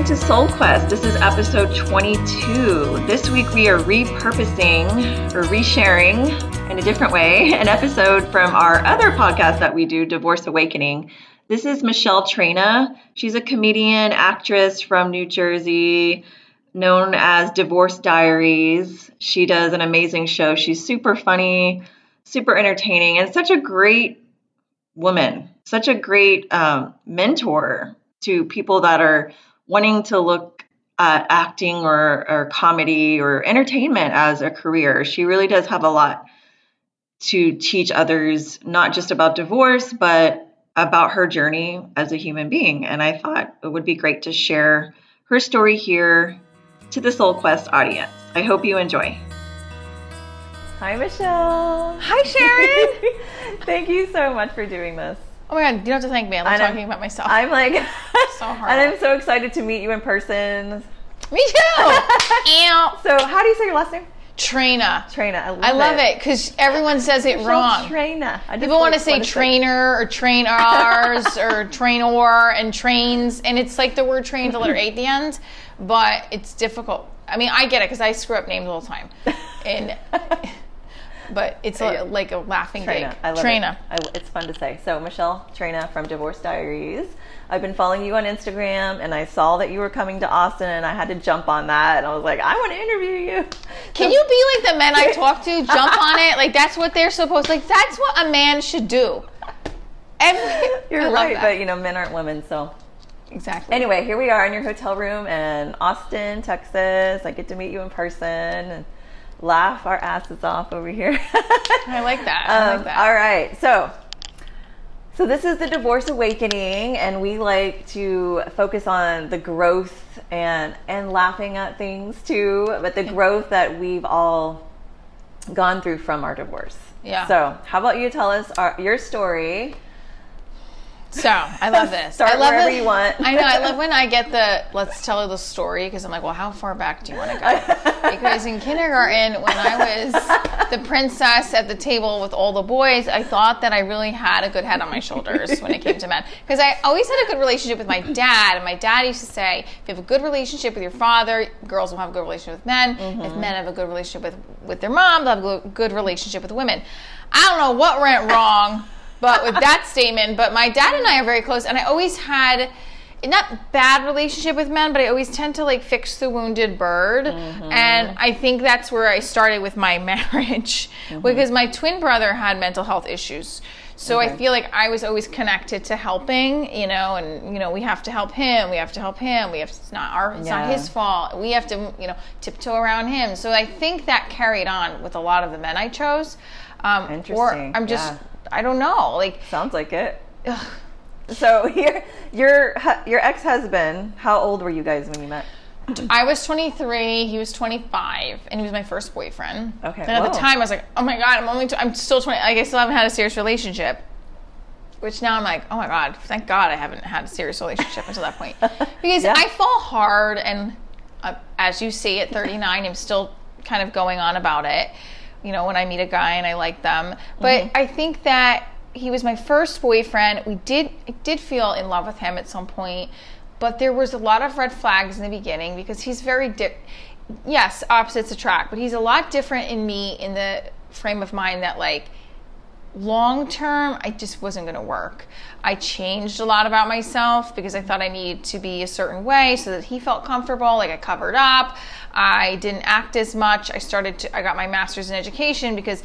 welcome to Soul Quest. This is episode 22. This week we are repurposing or resharing in a different way an episode from our other podcast that we do, Divorce Awakening. This is Michele Traina. She's a comedian, actress from New Jersey, known as Divorce Diaries. She does an amazing show. She's super funny, super entertaining, and such a great woman, such a great um, mentor to people that are wanting to look at acting or, or comedy or entertainment as a career. She really does have a lot to teach others, not just about divorce, but about her journey as a human being. And I thought it would be great to share her story here to the Soul Quest audience. I hope you enjoy. Hi, Michele. Hi, Sharon. Thank you so much for doing this. Oh my god, you don't have to thank me. I'm talking about myself. I'm like so hard. And I'm so excited to meet you in person. Me too. Oh. so how do you say your last name? Traina. Traina. I love, I love it because everyone says it wrong. Traina. People want to say trainer or trainers or trainor and trains, and it's like the word train, the letter A at the end, but it's difficult. I mean, I get it because I screw up names all the time, and but it's a, like a laughing Traina. gig. I love Traina. it. I, it's fun to say. So Michele Traina from Divorce Diaries. I've been following you on Instagram, and I saw that you were coming to Austin, and I had to jump on that, and I was like, I want to interview you. Can you be like the men I talk to? Jump on it, like that's what they're supposed. Like that's what a man should do. Every, You're right, but you know, men aren't women, so exactly. Anyway, here we are in your hotel room in Austin, Texas. I get to meet you in person and laugh our asses off over here. I like that. I Um, like that. All right, so so this is the divorce awakening, and we like to focus on the growth and and laughing at things too, but the growth that we've all gone through from our divorce. Yeah. So how about you tell us our, your story? So I love this. Start I love wherever it- you want. I know. I love when I get the let's tell the story because I'm like, well, how far back do you want to go? because in kindergarten, when I was the princess at the table with all the boys, I thought that I really had a good head on my shoulders when it came to men. Because I always had a good relationship with my dad, and my dad used to say, if you have a good relationship with your father, girls will have a good relationship with men. Mm-hmm. If men have a good relationship with with their mom, they'll have a good relationship with women. I don't know what went wrong but with that statement but my dad and i are very close and i always had not bad relationship with men but i always tend to like fix the wounded bird. And i think that's where i started with my marriage because my twin brother had mental health issues. So i feel like i was always connected to helping you know and you know we have to help him we have to help him we have it's not our it's not his fault. We have to you know tiptoe around him. So i think that carried on with a lot of the men i chose. Um, or Interesting, i'm just yeah. I don't know. Like, Sounds like it. So your your your ex husband. How old were you guys when you met? I was 23, he was 25, and he was my first boyfriend. Okay, And at the time, I was like, oh my god, I'm only, tw- I'm still 20. Like, I still haven't had a serious relationship. Which now I'm like, oh my god, thank God I haven't had a serious relationship until that point. Because Yeah. I fall hard, and uh, as you see at 39, I'm still kind of going on about it. You know, when I meet a guy and I like them, but Mm-hmm. I think that he was my first boyfriend. We did, I did feel in love with him at some point, but there was a lot of red flags in the beginning because he's very di- yes opposites attract but he's a lot different in me in the frame of mind that like long term i just wasn't going to work i changed a lot about myself because i thought i needed to be a certain way so that he felt comfortable like i covered up i didn't act as much i started to i got my master's in education because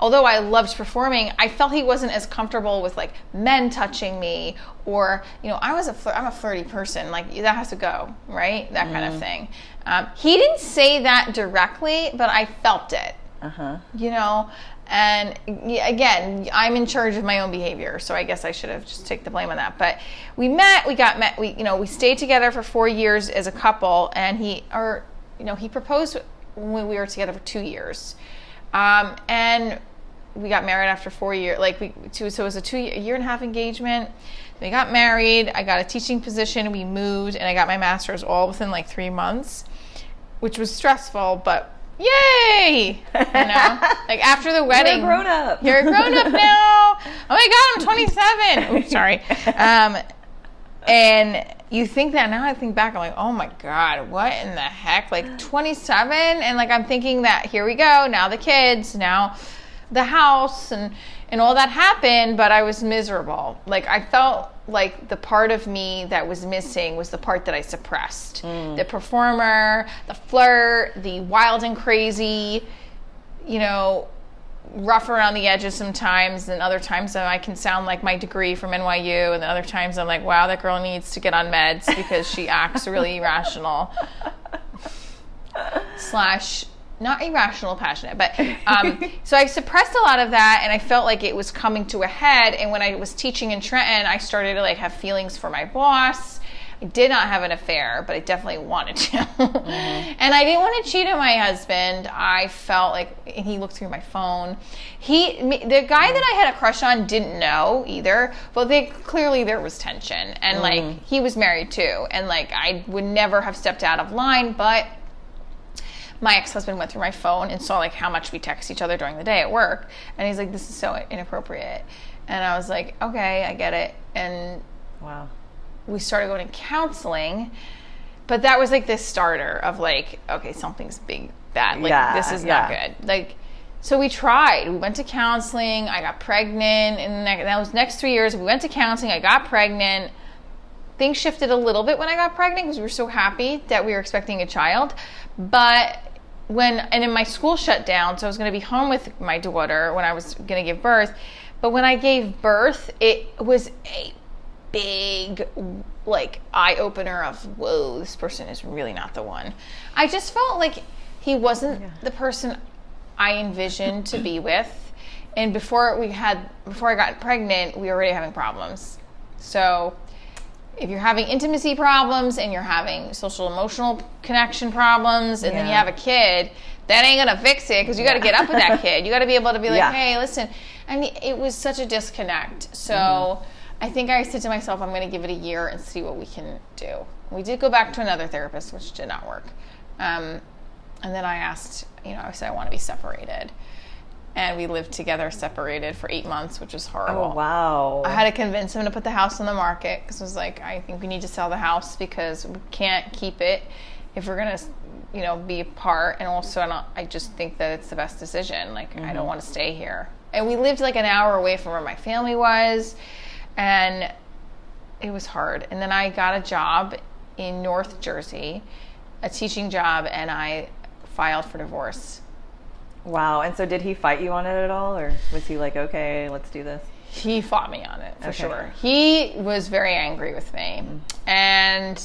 although I loved performing, I felt he wasn't as comfortable with like men touching me or you know I was a flir- I'm a flirty person like that has to go right that kind of thing. Um, he didn't say that directly, but I felt it. Uh huh. You know, and again, I'm in charge of my own behavior, so I guess I should have just take the blame on that. But we met, we got met, we you know we stayed together for four years as a couple, and he or you know he proposed when we were together for two years. Um, and we got married after four years, like we, two, so it was a two year, year and a half engagement. We got married. I got a teaching position. We moved, and I got my master's all within like three months, which was stressful, but yay! You know, like after the wedding, You're a grown up. You're a grown up now. Oh my god, I'm 27. Oops, sorry. Um, and you think that now I think back, I'm like, oh my God, what in the heck? Like 27? And like I'm thinking that here we go, now the kids, now the house and and all that happened, but I was miserable. Like I felt like the part of me that was missing was the part that I suppressed. Mm. The performer, the flirt, the wild and crazy, you know, rough around the edges sometimes, and other times I can sound like my degree from NYU, and then other times I'm like, wow, that girl needs to get on meds because she acts really irrational. Slash, not irrational, passionate, but um, so I suppressed a lot of that, and I felt like it was coming to a head. And when I was teaching in Trenton, I started to like have feelings for my boss. I did not have an affair, but I definitely wanted to. and I didn't want to cheat on my husband. I felt like and he looked through my phone. He, the guy that I had a crush on, didn't know either. But they clearly there was tension, and like he was married too, and like I would never have stepped out of line, but my ex-husband went through my phone and saw like how much we text each other during the day at work. And he's like this is so inappropriate. And i was like okay i get it. And Wow. we started going to counseling but that was like this starter of like okay something's big bad like Yeah, this is not good. Like so we tried. We went to counseling. I got pregnant. And that was next three years. We went to counseling. I got pregnant. Things shifted a little bit when i got pregnant because we were so happy that we were expecting a child. But when and then my school shut down so i was going to be home with my daughter when i was going to give birth. But when i gave birth it was a big like eye opener of whoa this person is really not the one. I just felt like he wasn't the person i envisioned to be with. And before we had before i got pregnant we were already having problems. So if you're having intimacy problems and you're having social emotional connection problems and then you have a kid that ain't gonna fix it because you got to get up with that kid. You got to be able to be like Yeah. hey listen i mean it was such a disconnect. So Mm-hmm. i think i said to myself i'm gonna give it a year and see what we can do. We did go back to another therapist which did not work. Um, and then i asked you know i said i want to be separated and we lived together separated for eight months which was horrible Oh wow. I had to convince him to put the house on the market because I was like, I think we need to sell the house because we can't keep it if we're gonna, you know, be apart. And also, I don't. I just think that it's the best decision. Like, I don't mm-hmm. want to stay here. And we lived like an hour away from where my family was, and it was hard. And then I got a job in North Jersey, a teaching job, and I filed for divorce. Wow. And so did he fight you on it at all, or was he like, okay, let's do this? he fought me on it for Okay. sure. He was very angry with me, mm. and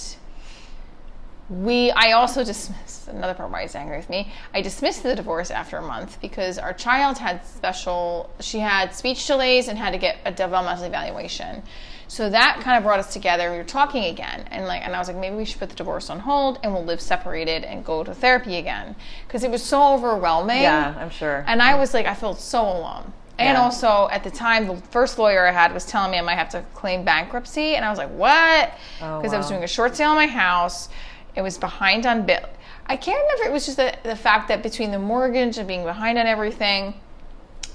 we. I also dismissed another part why he's angry with me. I dismissed the divorce after a month because our child had special. She had speech delays and had to get a developmental evaluation. So that kind of brought us together. We were talking again, and like, and I was like, maybe we should put the divorce on hold, and we'll live separated and go to therapy again because it was so overwhelming. Yeah, I'm sure. And I was like, I felt so alone. And Yeah. also at the time, the first lawyer I had was telling me I might have to claim bankruptcy, and I was like, what? Oh, Because I was doing a short sale on my house. It was behind on bill. I can't remember. It was just the, the fact that between the mortgage and being behind on everything,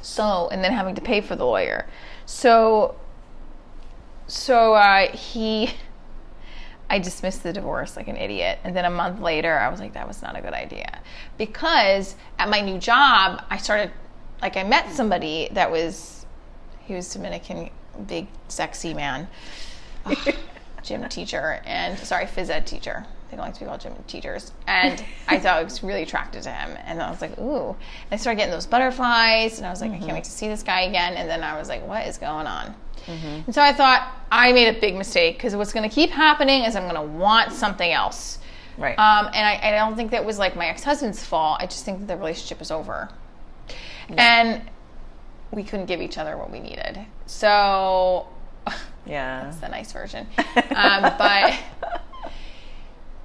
so and then having to pay for the lawyer. So, so uh, he. I dismissed the divorce like an idiot. And then a month later, I was like, that was not a good idea. Because at my new job, I started, like, I met somebody that was, he was Dominican, big, sexy man, Ugh, gym teacher, and sorry, phys ed teacher. They don't like to be called gym teachers. And I thought I was really attracted to him. And I was like, ooh. And I started getting those butterflies, and I was like, I can't wait to see this guy again. And then I was like, what is going on? And so I thought I made a big mistake because what's going to keep happening is I'm going to want something else. Right. Um, and I, I don't think that was like my ex husband's fault. I just think that the relationship was over. And we couldn't give each other what we needed. So yeah. That's the nice version. Um, but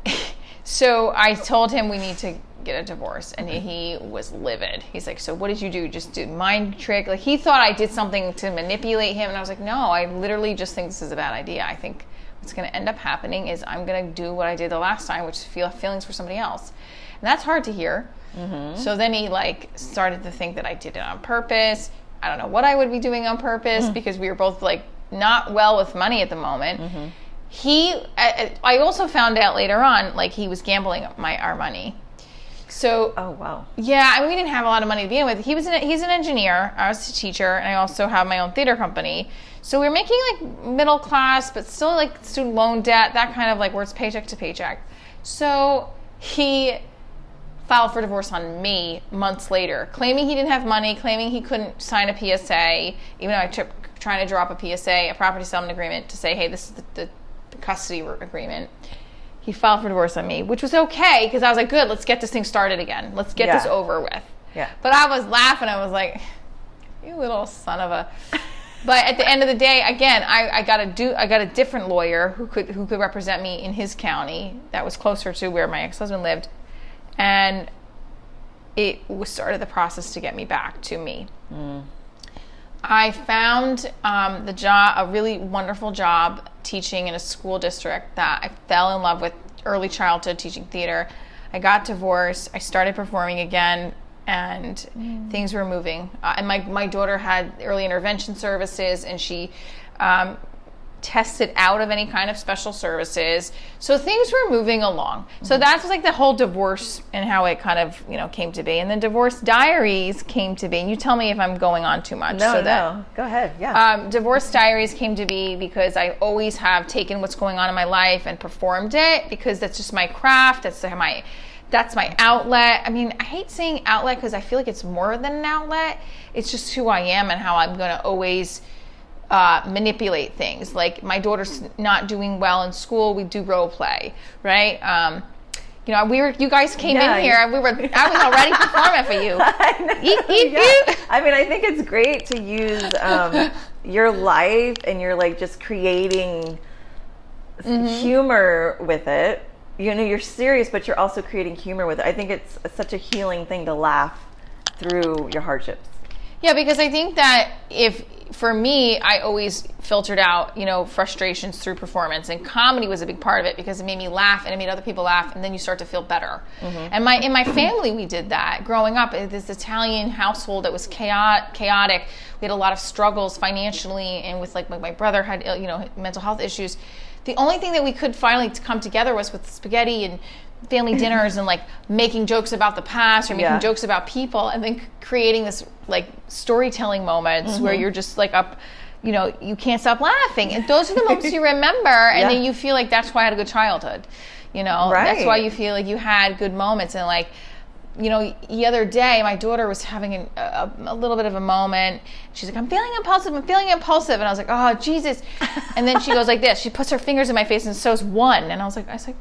so I told him we need to get a divorce, and he, was livid. He's like, "So what did you do? Just do mind trick?" Like he thought I did something to manipulate him, and I was like, "No, I literally just think this is a bad idea. I think what's going to end up happening is I'm going to do what I did the last time, which is feel feelings for somebody else, and that's hard to hear." Mm-hmm. So then he like started to think that I did it on purpose. I don't know what I would be doing on purpose mm. because we were both like not well with money at the moment. Mm-hmm. He I, I also found out later on like he was gambling my our money. So Oh wow. yeah I mean, we didn't have a lot of money to begin with. He was an, he's an engineer. I was a teacher and i also have my own theater company. So we were making like middle class but still like student loan debt that kind of like where it's paycheck to paycheck. So he filed for divorce on me months later, claiming he didn't have money, claiming he couldn't sign a PSA, even though I took trying to drop a PSA, a property settlement agreement, to say, hey, this is the, the custody agreement. He filed for divorce on me, which was okay because I was like, good, let's get this thing started again. Let's get this over with. Yeah. But I was laughing. I was like, you little son of a. But at the end of the day, again, I, I got a do I got a different lawyer who could who could represent me in his county that was closer to where my ex husband lived, and it was started the process to get me back to me. Mm. I found um, the job a really wonderful job teaching in a school district that I fell in love with early childhood teaching theater. I got divorced. I started performing again, and things were moving. Uh, and my my daughter had early intervention services, and she. Um, tested out of any kind of special services. So things were moving along. So that's like the whole divorce and how it kind of, you know, came to be. And then divorce diaries came to be. And you tell me if I'm going on too much. No, so that, no. Go ahead. Yeah. um, divorce diaries came to be because I always have taken what's going on in my life and performed it because that's just my craft. That's my that's my outlet. I mean, I hate saying outlet because I feel like it's more than an outlet. It's just who I am and how I'm going to always uh, manipulate things. Like my daughter's not doing well in school, we do role play, right? Um, you know, we were. You guys came Yeah, in here. We were. I was already performing for you. Eat, eat, Yeah. eat. I mean, I think it's great to use um, your life and you're like just creating Mm-hmm. humor with it. You know, you're serious, but you're also creating humor with it. I think it's such a healing thing to laugh through your hardships. Yeah, because I think that if for me, I always filtered out, you know, frustrations through performance, and comedy was a big part of it because it made me laugh and it made other people laugh, and then you start to feel better. Mm-hmm. And my in my family, we did that growing up. in This Italian household that was chaotic. Chaotic. We had a lot of struggles financially, and with like my, my brother had, you know, mental health issues. The only thing that we could finally come together was with spaghetti and family dinners and like making jokes about the past or making Yeah. jokes about people and then creating this like storytelling moments where Mm-hmm. you're just like up you know you can't stop laughing and those are the moments you remember and Yeah. then you feel like that's why i had a good childhood you know right. that's why you feel like you had good moments and like you know the other day my daughter was having an, a, a little bit of a moment she's like i'm feeling impulsive i'm feeling impulsive and i was like oh jesus and then she goes like this she puts her fingers in my face and sews one and i was like i was like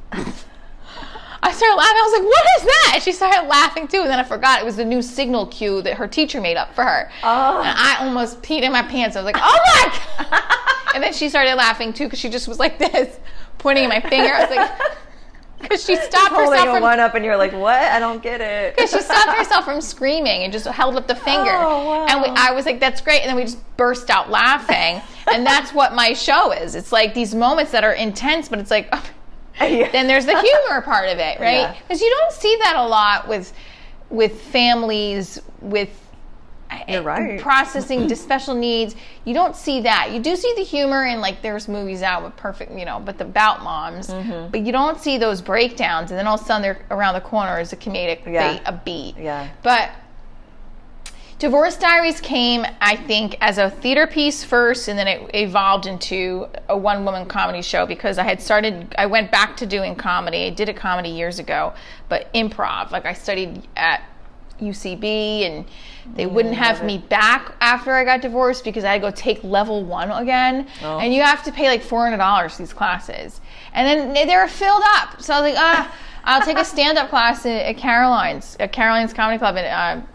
I started laughing. I was like, "What is that?" And she started laughing too. And then I forgot it was the new signal cue that her teacher made up for her. Oh. And I almost peed in my pants. I was like, "Oh my!" God. and then she started laughing too because she just was like this, pointing at my finger. I was like, because she stopped Holding herself a from one up, and you're like, "What? I don't get it." because she stopped herself from screaming and just held up the finger. Oh, wow. And we, I was like, that's great. And then we just burst out laughing. and that's what my show is. It's like these moments that are intense, but it's like, oh, Yeah. then there's the humor part of it, right? Yeah. Because you don't see that a lot with with families with You're right. processing the special needs. You don't see that. You do see the humor in like there's movies out with perfect, you know, but the bout moms. Mm-hmm. But you don't see those breakdowns, and then all of a sudden they're around the corner is a comedic Yeah. bait, a beat. Yeah. But Divorce Diaries came, I think, as a theater piece first, and then it evolved into a one woman comedy show because I had started, I went back to doing comedy. I did a comedy years ago, but improv. Like I studied at UCB, and they wouldn't have me back after I got divorced because I had to go take level one again. Oh. And you have to pay like $400 for these classes. And then they- they were filled up. So I was like, ah, I'll take a stand up class at, at Caroline's, at Caroline's Comedy Club And, uh,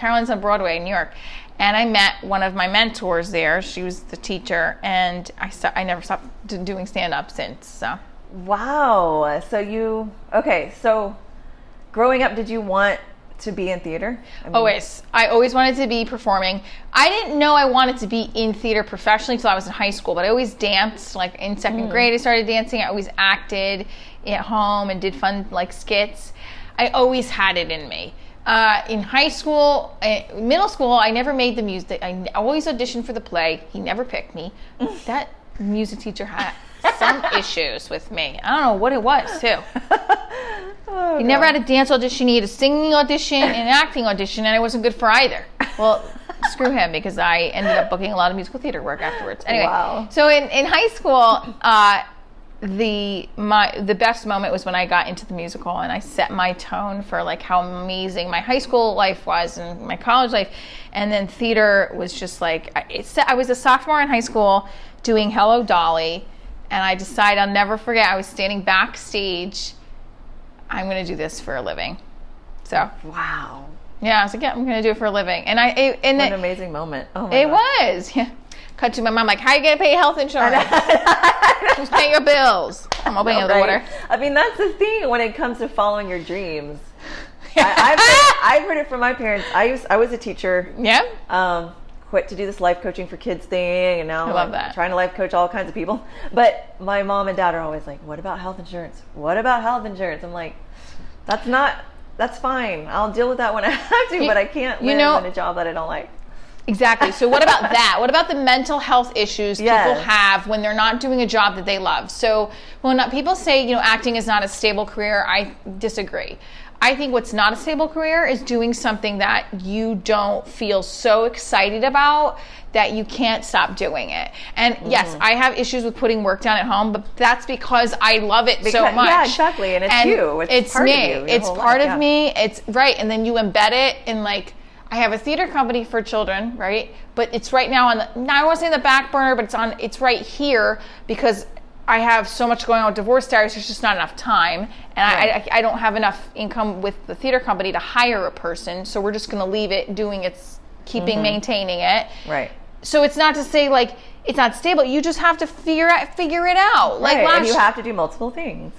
Caroline's on Broadway in New York. And I met one of my mentors there. She was the teacher, and I st- I never stopped doing stand up since. So Wow. So you okay? So growing up, did you want to be in theater? I mean, always, I always wanted to be performing. I didn't know I wanted to be in theater professionally until I was in high school, but I always danced. Like in second mm. grade, I started dancing. I always acted at home and did fun like skits. I always had it in me. Uh, in high school, uh, middle school, I never made the music. I always auditioned for the play. He never picked me. that music teacher had some issues with me. I don't know what it was too. Oh, He never God. had a dance audition. He had a singing audition and an acting audition, and I wasn't good for either. Well, screw him because I ended up booking a lot of musical theater work afterwards. Anyway, Wow. so in, in high school, uh, the my the best moment was when I got into the musical and I set my tone for like how amazing my high school life was and my college life, and then theater was just like I- it's, I was a sophomore in high school doing Hello Dolly, and I decided I'll never forget. I was standing backstage. I'm going to do this for a living. So Wow. yeah, I was like, yeah, I'm going to do it for a living, and I it, and What it, an amazing moment. Oh my it God. was. Yeah. Cut to my mom like, how you going to pay health insurance? Just pay your bills? I'm opening the Right? water. I mean, that's the thing when it comes to following your dreams. I, I've, heard, I've heard it from my parents. I used, I was a teacher. Yeah. Um, quit to do this life coaching for kids thing, and now I love I'm that. trying to life coach all kinds of people. But my mom and dad are always like, "What about health insurance? What about health insurance?" I'm like, "That's not. That's fine. I'll deal with that when I have to, You- but I can't you live know- in a job that I don't like." Exactly. So what about that? What about the mental health issues people have when they're not doing a job that they love? So when not, people say, you know, acting is not a stable career, I disagree. I think what's not a stable career is doing something that you don't feel so excited about that you can't stop doing it. And yes, Mm-hmm. I have issues with putting work down at home, but that's because I love it so much. yeah, exactly. And it's you. It's part of me. you, it's part life, of yeah. me it's right and then you embed it in like i have a theater company for children right but it's right now on the i won't say the back burner but it's on it's right here because i have so much going on with divorce diaries there's just not enough time and I, Right. I, I don't have enough income with the theater company to hire a person so we're just going to leave it doing its keeping Mm-hmm. maintaining it Right. so it's not to say like it's not stable you just have to figure out figure it out like right. last And you have to do multiple things.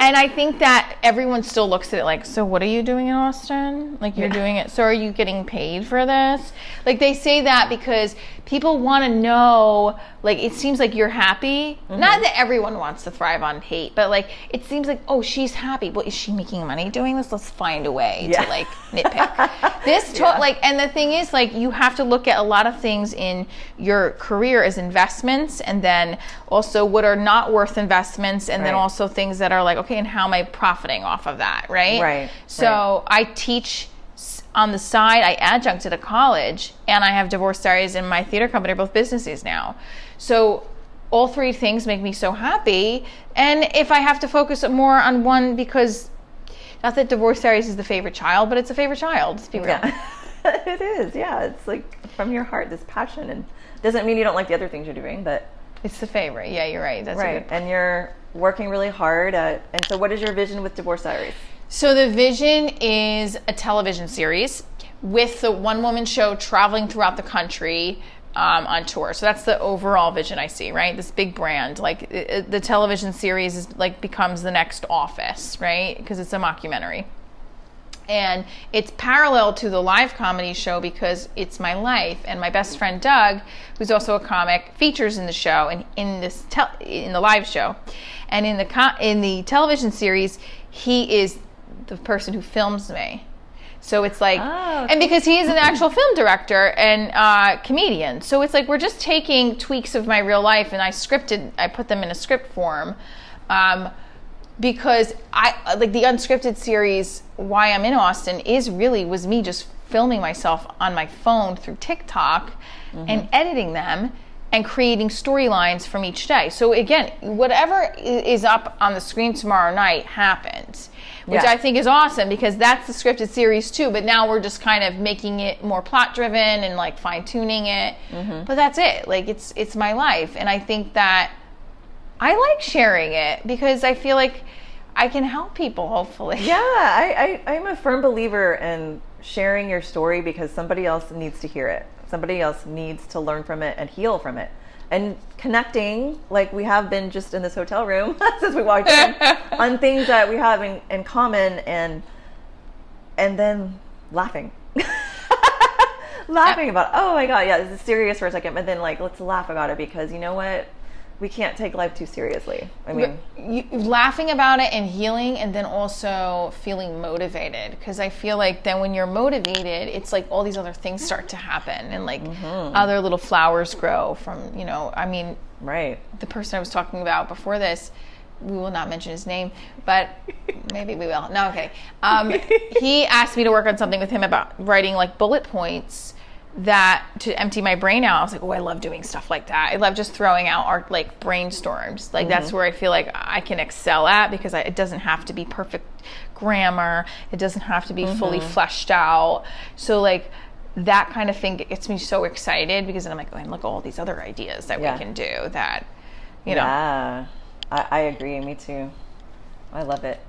And I think that everyone still looks at it like, so what are you doing in Austin? Like you're Yeah. doing it. So are you getting paid for this? Like they say that because people want to know. Like it seems like you're happy. Mm-hmm. Not that everyone wants to thrive on hate, but like it seems like, oh, she's happy. Well, is she making money doing this? Let's find a way Yeah. to like nitpick. this to- Yeah. like, and the thing is, like you have to look at a lot of things in your career as investments, and then also what are not worth investments, and then also things that are like, okay, and how am I profiting off of that, right? Right, So I teach on the side. I adjunct at a college, and I have divorce diaries in my theater company. both businesses now, so all three things make me so happy. And if I have to focus more on one, because not that divorce diaries is the favorite child, but it's a favorite child. Let's be real. Yeah. it is. Yeah. It's like from your heart, this passion, and doesn't mean you don't like the other things you're doing, but It's the favorite. Yeah, you're right. That's a right. And you're working really hard. And so, what is your vision with Divorce Diaries? So the vision is a television series with the one woman show traveling throughout the country um, on tour. So that's the overall vision I see, right? This big brand, like it- the television series is like becomes the next Office, right? Because it's a mockumentary. And it's parallel to the live comedy show because it's my life. And my best friend Doug, who's also a comic, features in the show and in this tel- in the live show, and in the co- in the television series, he is the person who films me. So it's like, Oh, and because he is an actual film director and uh, comedian, so it's like we're just taking tweaks of my real life and I scripted, I put them in a script form. Um, because I like the unscripted series why I'm in Austin is really was me just filming myself on my phone through TikTok and mm-hmm. editing them and creating storylines from each day. So again, whatever is up on the screen tomorrow night happens. Which Yeah. I think is awesome because that's the scripted series too, but now we're just kind of making it more plot driven and like fine tuning it. Mm-hmm. But that's it. Like it's it's my life and I think that I like sharing it because I feel like I can help people hopefully. Yeah, I, I, I'm a firm believer in sharing your story because somebody else needs to hear it. Somebody else needs to learn from it and heal from it. And connecting, like we have been just in this hotel room since we walked in, on things that we have in, in common and and then laughing. laughing about, oh my god, yeah, this is serious for a second, but then like let's laugh about it because you know what? We can't take life too seriously. I mean, you, laughing about it and healing and then also feeling motivated because i feel like then when you're motivated it's like all these other things start to happen and like Mm-hmm. other little flowers grow from you know i mean right. the person i was talking about before this we will not mention his name but maybe we will no okay um, he asked me to work on something with him about writing like bullet points that to empty my brain out. I was like, oh, I love doing stuff like that. I love just throwing out our like brainstorms. Like that's mm-hmm. where I feel like I can excel at because I, it doesn't have to be perfect grammar. It doesn't have to be fully mm-hmm. fleshed out. So like that kind of thing gets me so excited because then I'm like, oh, and look at all these other ideas that Yeah. we can do that, you know. Yeah, I, I agree. Me too. I love it.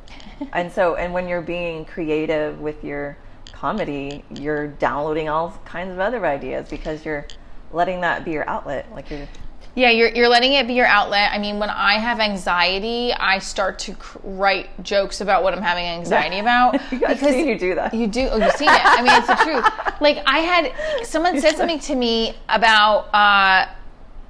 and so, and when you're being creative with your comedy, you're downloading all kinds of other ideas because you're letting that be your outlet. Like you're, Yeah, you're, you're letting it be your outlet. I mean, when I have anxiety, I start to cr- write jokes about what I'm having anxiety about. I've seen you do that. You do. Oh, you've seen it. I mean, it's the truth. Like, I had someone said something to me about, uh,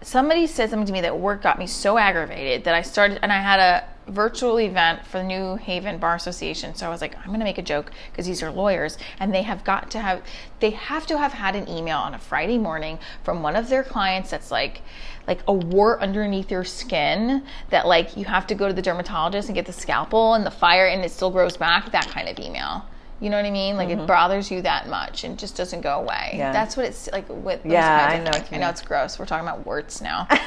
somebody said something to me that work got me so aggravated that I started, and I had a virtual event for the New Haven Bar Association. So I was like, I'm going to make a joke because these are lawyers, and they have got to have, they have to have had an email on a Friday morning from one of their clients that's like, like a wart underneath your skin that like you have to go to the dermatologist and get the scalpel and the fire and it still grows back. That kind of email. You know what I mean? Like it bothers you that much and just doesn't go away. Mm-hmm. Yeah. That's what it's like with those Yeah, I know things. what you I know it's gross. We're talking about warts now.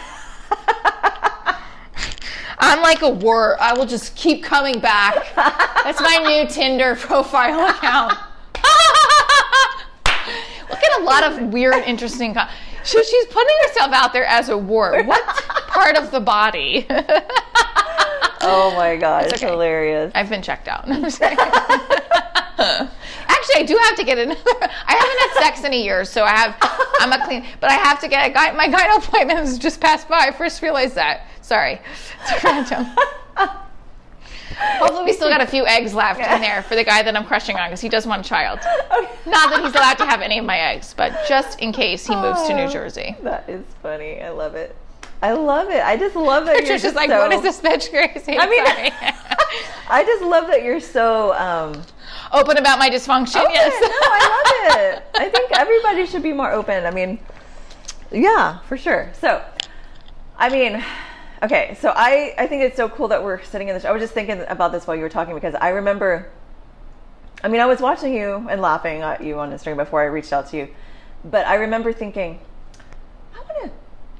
I'm like a wart. I will just keep coming back. That's my new Tinder profile account. Look at a lot of weird, interesting. So she's putting herself out there as a wart. What part of the body? oh my god, it's, okay. hilarious. I've been checked out. I'm just kidding. Actually, I do have to get another. I haven't had sex in a year, so I have. I'm a clean, but I have to get a guy. My gyno appointment has just passed by. I first realized that. Sorry, it's random. Hopefully, we still got a few eggs left in there for the guy that I'm crushing on because he does want a child. Not that he's allowed to have any of my eggs, but just in case he moves to New Oh, Jersey. That is funny. I love it. I love it. I just love that you're Patricia's just like, so, what is this bitch crazy? I mean- I just love that you're so um, Open about my dysfunction. open. Yes. No, I love it. I think everybody should be more open. I mean, yeah, for sure. So, I mean, okay. So I I think it's so cool that we're sitting in this. I was just thinking about this while you were talking because I remember. I mean, I was watching you and laughing at you on Instagram before I reached out to you, but I remember thinking, I'm gonna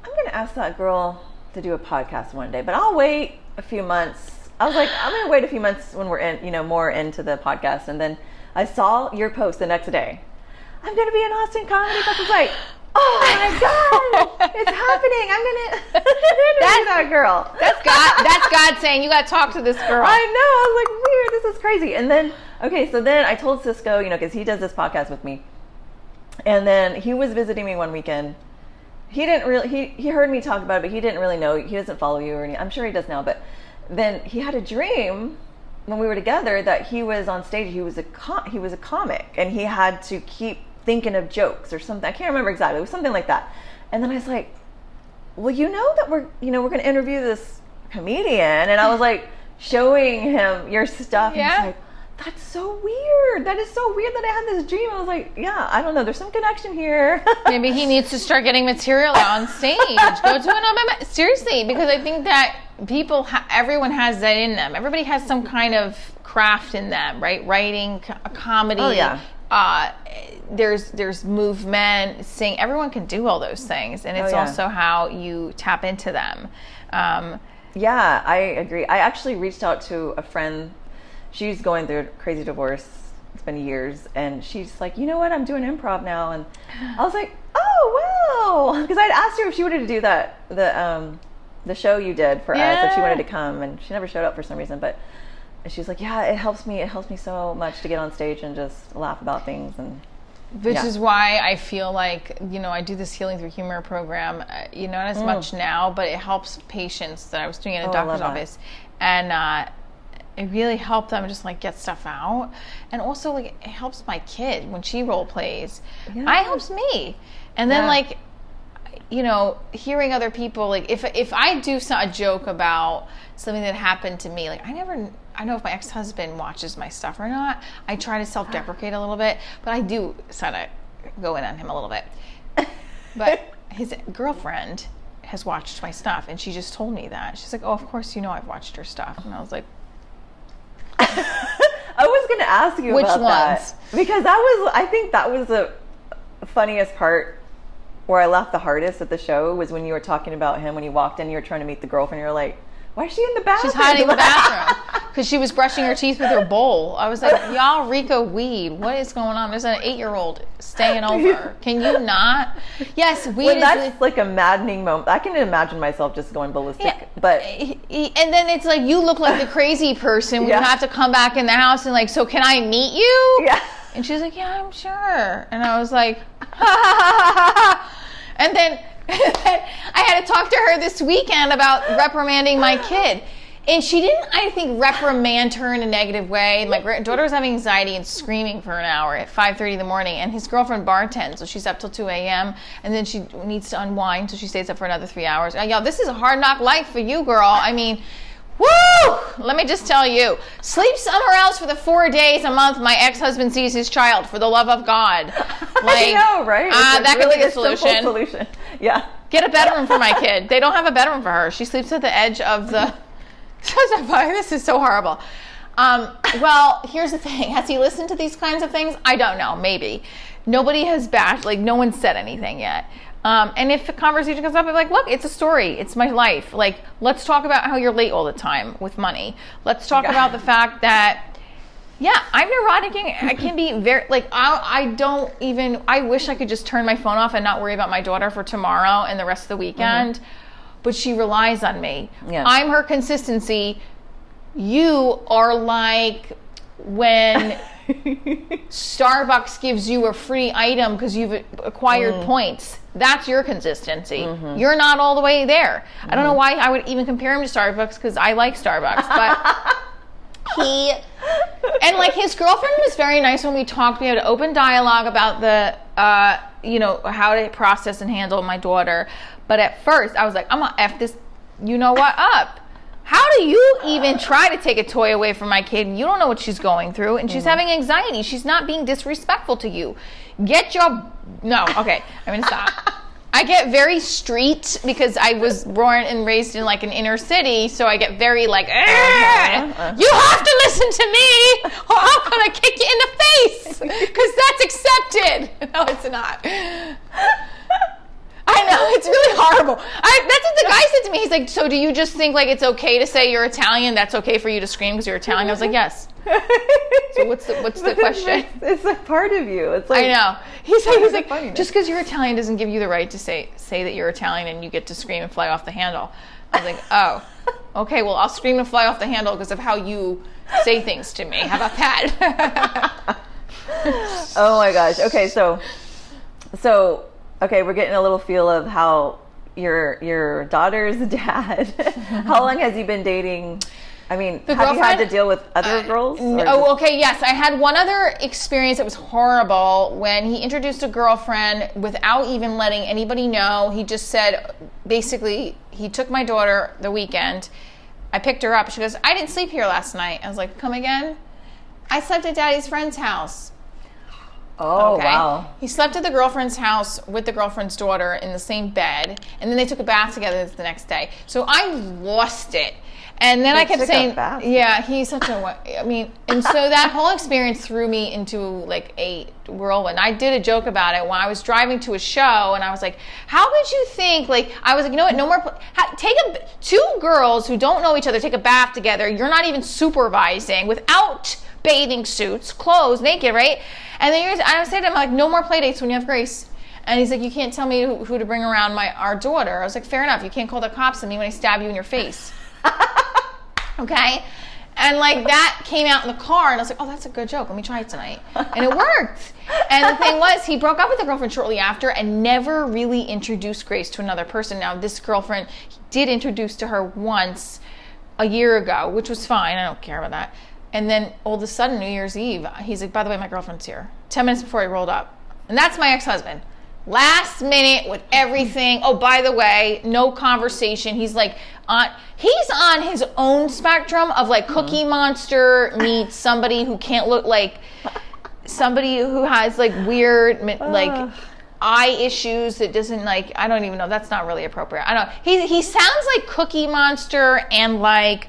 I'm gonna ask that girl to do a podcast one day, but I'll wait a few months. I was like, I'm gonna wait a few months when we're in, you know, more into the podcast, and then I saw your post the next day. I'm gonna be in Austin Comedy Fest. I was like, oh my god, it's happening! I'm gonna interview that girl. That's God. That's God saying you got to talk to this girl. I know. I was like, weird. This is crazy. And then, okay, so then I told Cisco, you know, because he does this podcast with me, and then he was visiting me one weekend. He didn't really. He he heard me talk about it, but he didn't really know. He doesn't follow you or anything. I'm sure he does now, but then he had a dream when we were together that he was on stage. He was a com- he was a comic, and he had to keep thinking of jokes or something. I can't remember exactly. It was something like that. And then I was like, well, you know that we're, you know, we're going to interview this comedian. And I was like showing him your stuff. And Yeah. he's like, that's so weird. That is so weird that I had this dream. I was like, yeah, I don't know. There's some connection here. Maybe he needs to start getting material on stage. Go to an open mic. Seriously, because I think that people, ha- everyone has that in them. Everybody has some kind of craft in them, right? Writing, co- comedy. Oh, yeah. Uh, there's there's movement, sing. Everyone can do all those things, and it's Oh, yeah. also how you tap into them. Um, Yeah, I agree. I actually reached out to a friend. She's going through a crazy divorce. It's been years, and she's like, you know what? I'm doing improv now, and I was like, oh wow, because I'd asked her if she wanted to do that the um the show you did for us if she wanted to come, and she never showed up for some reason, but. she's like, "Yeah, it helps me. It helps me so much to get on stage and just laugh about things." And which Yeah. is why I feel like you know I do this healing through humor program. Uh, you know, not as much now, but it helps patients that I was doing in a Mm. Oh, doctor's office, and uh, it really helped them just like get stuff out, and also like it helps my kid when she role plays. Yeah. I helps me, and then Yeah. like you know, hearing other people like if if I do a joke about something that happened to me, like I never I know if my ex-husband watches my stuff or not. I try to self-deprecate a little bit, but I do sort of go in on him a little bit. But his girlfriend has watched my stuff and she just told me that. She's like, "Oh, of course you know I've watched her stuff." And I was like, I was going to ask you Which about ones? that because that was I think that was the funniest part where I laughed the hardest at the show was when you were talking about him when he walked in you were trying to meet the girlfriend you're like why is she in the bathroom? She's hiding in the bathroom because she was brushing her teeth with her bowl. I was like, y'all, Rico weed. What is going on? There's an eight year old staying over. Can you not? Yes, weed when is. that's like a maddening moment. I can imagine myself just going ballistic. Yeah. But and then it's like you look like the crazy person when Yeah. you have to come back in the house and like, so can I meet you? yeah. And she's like, yeah, I'm sure. And I was like, ha ha ha. And then, I had to talk to her this weekend about reprimanding my kid. And she didn't, I think, reprimand her in a negative way. My daughter was having anxiety and screaming for an hour at 5.30 in the morning. And his girlfriend bartends, so she's up till 2 a.m. And then she needs to unwind, so she stays up for another three hours. Uh, Y'all, this is a hard knock life for you, girl. I mean, Woo! Let me just tell you, sleep somewhere else for the four days a month my ex-husband sees his child. For the love of God, I know, right? Uh, that really could be a solution. solution. Yeah. Get a bedroom for my kid. They don't have a bedroom for her. She sleeps at the edge of the. this is so horrible. Um, well, here's the thing. Has he listened to these kinds of things? I don't know. Maybe. Nobody has bashed. Like no one said anything yet. Um, and if a conversation comes up, I'm like, look, it's a story. It's my life. Like, let's talk about how you're late all the time with money. Let's talk about the fact that yeah, I'm neurotic. and I can be very like I, I don't even. I wish I could just turn my phone off and not worry about my daughter for tomorrow and the rest of the weekend. But she relies on me. Yeah. I'm her consistency. You are like when Starbucks gives you a free item because you've acquired mm. points. That's your consistency. Mm-hmm. You're not all the way there. I don't know mm-hmm. why I would even compare him to Starbucks because I like Starbucks, but he and like his girlfriend was very nice when we talked. We had an open dialogue about the, uh, you know, how to process and handle my daughter. But at first, I was like, I'm gonna f this, you know what, up. How do you even try to take a toy away from my kid? You don't know what she's going through, and she's having anxiety. She's not being disrespectful to you. Get your no. Okay, I'm gonna stop. I get very street because I was born and raised in like an inner city, so I get very like, "Eh, uh-huh. you have to listen to me, or I'm gonna kick you in the face, because that's accepted. No, it's not. I know it's really horrible. I, that's what the guy said to me. He's like, "So do you just think like it's okay to say you're Italian? That's okay for you to scream because you're Italian?" I was like, "Yes." So what's the what's the But it's question? It's like part of you. It's like I know. He's like, he's like funny. just because you're Italian doesn't give you the right to say say that you're Italian and you get to scream and fly off the handle. I was like, oh, okay. Well, I'll scream and fly off the handle because of how you say things to me. How about that? Oh my gosh. Okay, so so okay, we're getting a little feel of how your your daughter's dad. how long has he been dating? I mean, The have you had to deal with other uh, girls? or oh, okay. Yes, I had one other experience that was horrible when he introduced a girlfriend without even letting anybody know. He just said, basically, he took my daughter the weekend. I picked her up. She goes, I didn't sleep here last night. I was like, come again? I slept at daddy's friend's house. Oh Okay. wow. He slept at the girlfriend's house with the girlfriend's daughter in the same bed, and then they took a bath together the next day. So I lost it. And then They I kept saying, "Yeah, he's such a." I mean, and so that whole experience threw me into like a whirlwind. I did a joke about it when I was driving to a show, and I was like, "How could you think?" Like, I was like, "You know what? No more. pl- Take a two girls who don't know each other take a bath together. You're not even supervising without bathing suits, clothes, naked, right?" And then you're, I said to him, "Like, no more play dates when you have Grace." And he's like, "You can't tell me who, who to bring around my our daughter." I was like, "Fair enough. You can't call the cops on me when I stab you in your face." okay? And like that came out in the car, and I was like, oh, that's a good joke. Let me try it tonight. And it worked. And the thing was, he broke up with the girlfriend shortly after and never really introduced Grace to another person. Now, this girlfriend he did introduce to her once a year ago, which was fine. I don't care about that. And then all of a sudden, New Year's Eve, he's like, by the way, my girlfriend's here. 10 minutes before he rolled up. And that's my ex husband. last minute with everything. Oh, by the way, no conversation. He's like on he's on his own spectrum of like mm-hmm. Cookie Monster meets somebody who can't look like somebody who has like weird like eye issues that doesn't like I don't even know that's not really appropriate. I don't he he sounds like Cookie Monster and like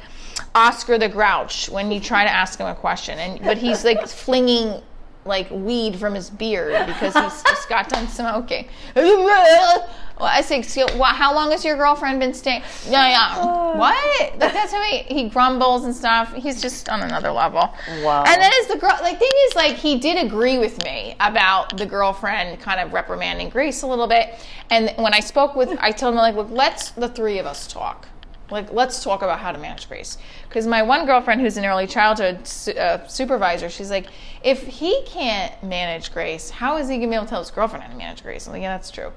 Oscar the Grouch when you try to ask him a question and but he's like flinging like weed from his beard because he's just got done smoking. Well, I say, "Excuse- wha- how long has your girlfriend been staying? Yeah, yeah. What? Like, that's how he, he grumbles and stuff. He's just on another level. Wow. And then as the girl, like, thing is, like, he did agree with me about the girlfriend kind of reprimanding Grace a little bit. And when I spoke with, I told him, like, look, let's the three of us talk. Like, let's talk about how to manage Grace. Because my one girlfriend, who's an early childhood su- uh, supervisor, she's like, if he can't manage Grace, how is he gonna be able to tell his girlfriend how to manage Grace? I'm like, yeah, that's true.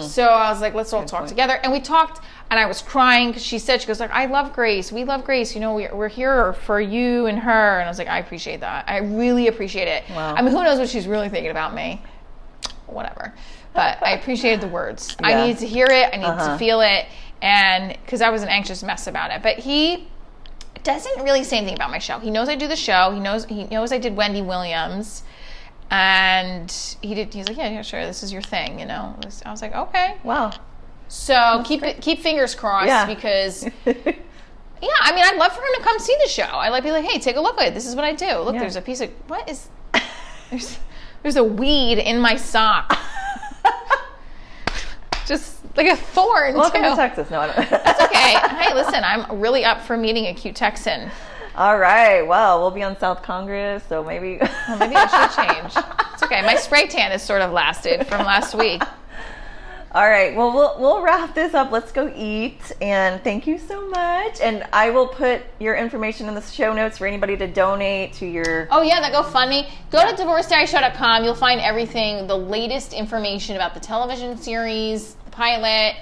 So I was like, let's all talk together. And we talked, and I was crying because she said, she goes like, I love Grace. We love Grace. You know, we're, we're here for you and her. And I was like, I appreciate that. I really appreciate it. Wow. I mean, who knows what she's really thinking about me? Whatever. But I appreciated the words. Yeah. I needed to hear it. I needed Uh-huh. to feel it. And because I was an anxious mess about it. But he doesn't really say anything about my show. He knows I do the show. He knows he knows I did Wendy Williams, and he did. He's like, yeah, yeah, sure. This is your thing, you know. I was like, okay. Wow. So keep it, keep fingers crossed Yeah. because yeah, I mean, I'd love for him to come see the show. I'd like be like, hey, take a look at it. This is what I do. Look, Yeah. there's a piece of what is there's there's a weed in my sock. Just like a thorn Welcome too. to Texas. No, I don't. That's okay. Hey, listen, I'm really up for meeting a cute Texan. All right. Well, we'll be on South Congress, so maybe. Well, maybe I should change. It's okay. My spray tan has sort of lasted from last week. All right. Well, we'll we'll wrap this up. Let's go eat. And thank you so much. And I will put your information in the show notes for anybody to donate to your. Oh yeah, that GoFundMe. Go to divorcediaryshow.com. You'll find everything, the latest information about the television series, the pilot,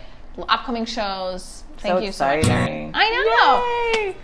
upcoming shows. Thank So you so much. exciting. I know. Yay!